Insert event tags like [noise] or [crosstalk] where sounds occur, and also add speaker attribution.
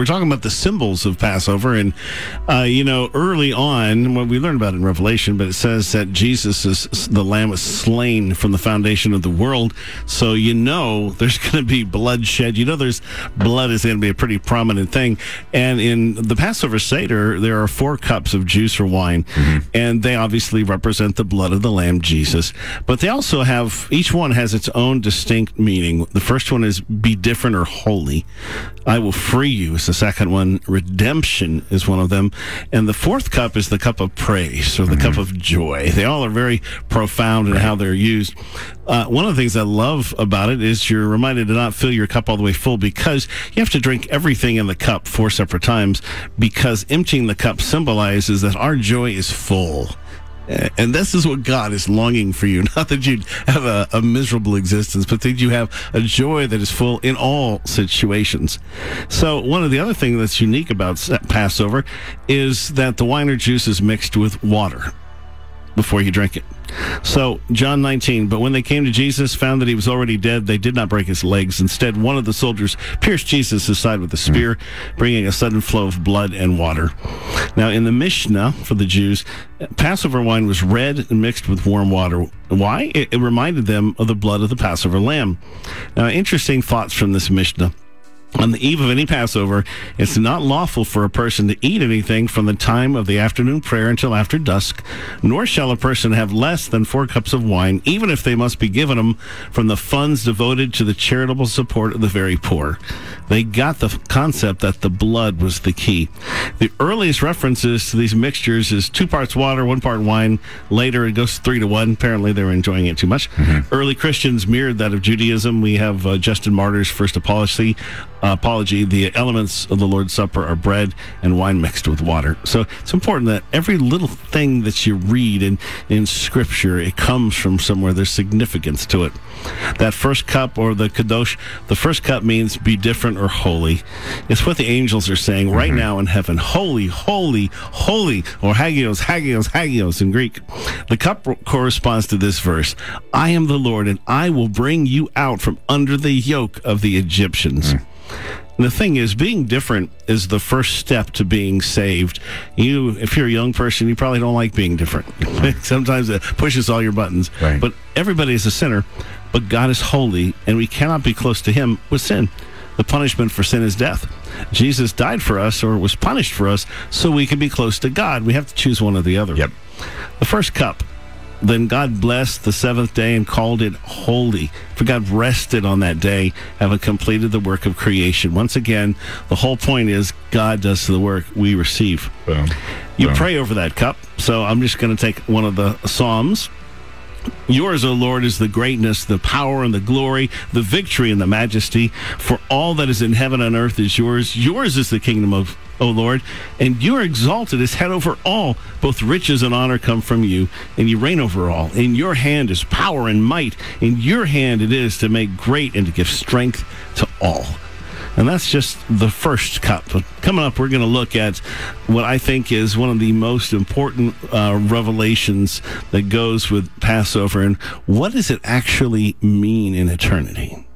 Speaker 1: We're talking about the symbols of Passover, and uh, you know, early on, what we learned about in Revelation, but it says that Jesus is the Lamb was slain from the foundation of the world. So you know, [laughs] there's going to be bloodshed. You know, there's blood is going to be a pretty prominent thing. And in the Passover Seder, there are four cups of juice or wine, mm-hmm. and they obviously represent the blood of the Lamb, Jesus. But they also have each one has its own distinct meaning. The first one is be different or holy. I will free you the second one. Redemption is one of them. And the fourth cup is the cup of praise or the mm-hmm. cup of joy. They all are very profound in right. how they're used. Uh, one of the things I love about it is you're reminded to not fill your cup all the way full because you have to drink everything in the cup four separate times because emptying the cup symbolizes that our joy is full. And this is what God is longing for you. [laughs] Not that you have a, a, miserable existence, but that you have a joy that is full in all situations. So, one of the other things that's unique about Passover is that the wine or juice is mixed with water before you drink it. So, John 19, but when they came to Jesus, found that he was already dead, they did not break his legs. Instead, one of the soldiers pierced Jesus' side with a spear, bringing a sudden flow of blood and water. Now, in the Mishnah for the Jews, Passover wine was red and mixed with warm water. Why? It, it reminded them of the blood of the Passover lamb. Now, interesting thoughts from this Mishnah on the eve of any Passover, it's not lawful for a person to eat anything from the time of the afternoon prayer until after dusk, nor shall a person have less than four cups of wine, even if they must be given them from the funds devoted to the charitable support of the very poor. They got the concept that the blood was the key. The earliest references to these mixtures is two parts water, one part wine. Later, it goes three to one. Apparently, they were enjoying it too much. Mm-hmm. Early Christians mirrored that of Judaism. We have uh, Justin Martyr's first apology uh, apology, the elements of the Lord's Supper are bread and wine mixed with water. So it's important that every little thing that you read in, in Scripture, it comes from somewhere. There's significance to it. That first cup or the kadosh, the first cup means be different or holy. It's what the angels are saying mm-hmm. right now in heaven. Holy, holy, holy, or hagios, hagios, hagios in Greek. The cup corresponds to this verse. I am the Lord and I will bring you out from under the yoke of the Egyptians. Mm. The thing is, being different is the first step to being saved. You, if you're a young person, you probably don't like being different. [laughs] Sometimes it pushes all your buttons. Right. But everybody is a sinner, but God is holy, and we cannot be close to Him with sin. The punishment for sin is death. Jesus died for us, or was punished for us, so we can be close to God. We have to choose one or the other.
Speaker 2: Yep.
Speaker 1: The first cup then God blessed the seventh day and called it holy. For God rested on that day, having completed the work of creation. Once again, the whole point is God does the work, we receive. Boom. You Boom. pray over that cup. So I'm just going to take one of the Psalms. Yours, O Lord, is the greatness, the power, and the glory, the victory, and the majesty. For all that is in heaven and earth is yours. Yours is the kingdom of O Lord, and you are exalted as head over all. Both riches and honor come from you, and you reign over all. In your hand is power and might. In your hand it is to make great and to give strength to all. And that's just the first cup. Coming up, we're going to look at what I think is one of the most important uh, revelations that goes with Passover and what does it actually mean in eternity?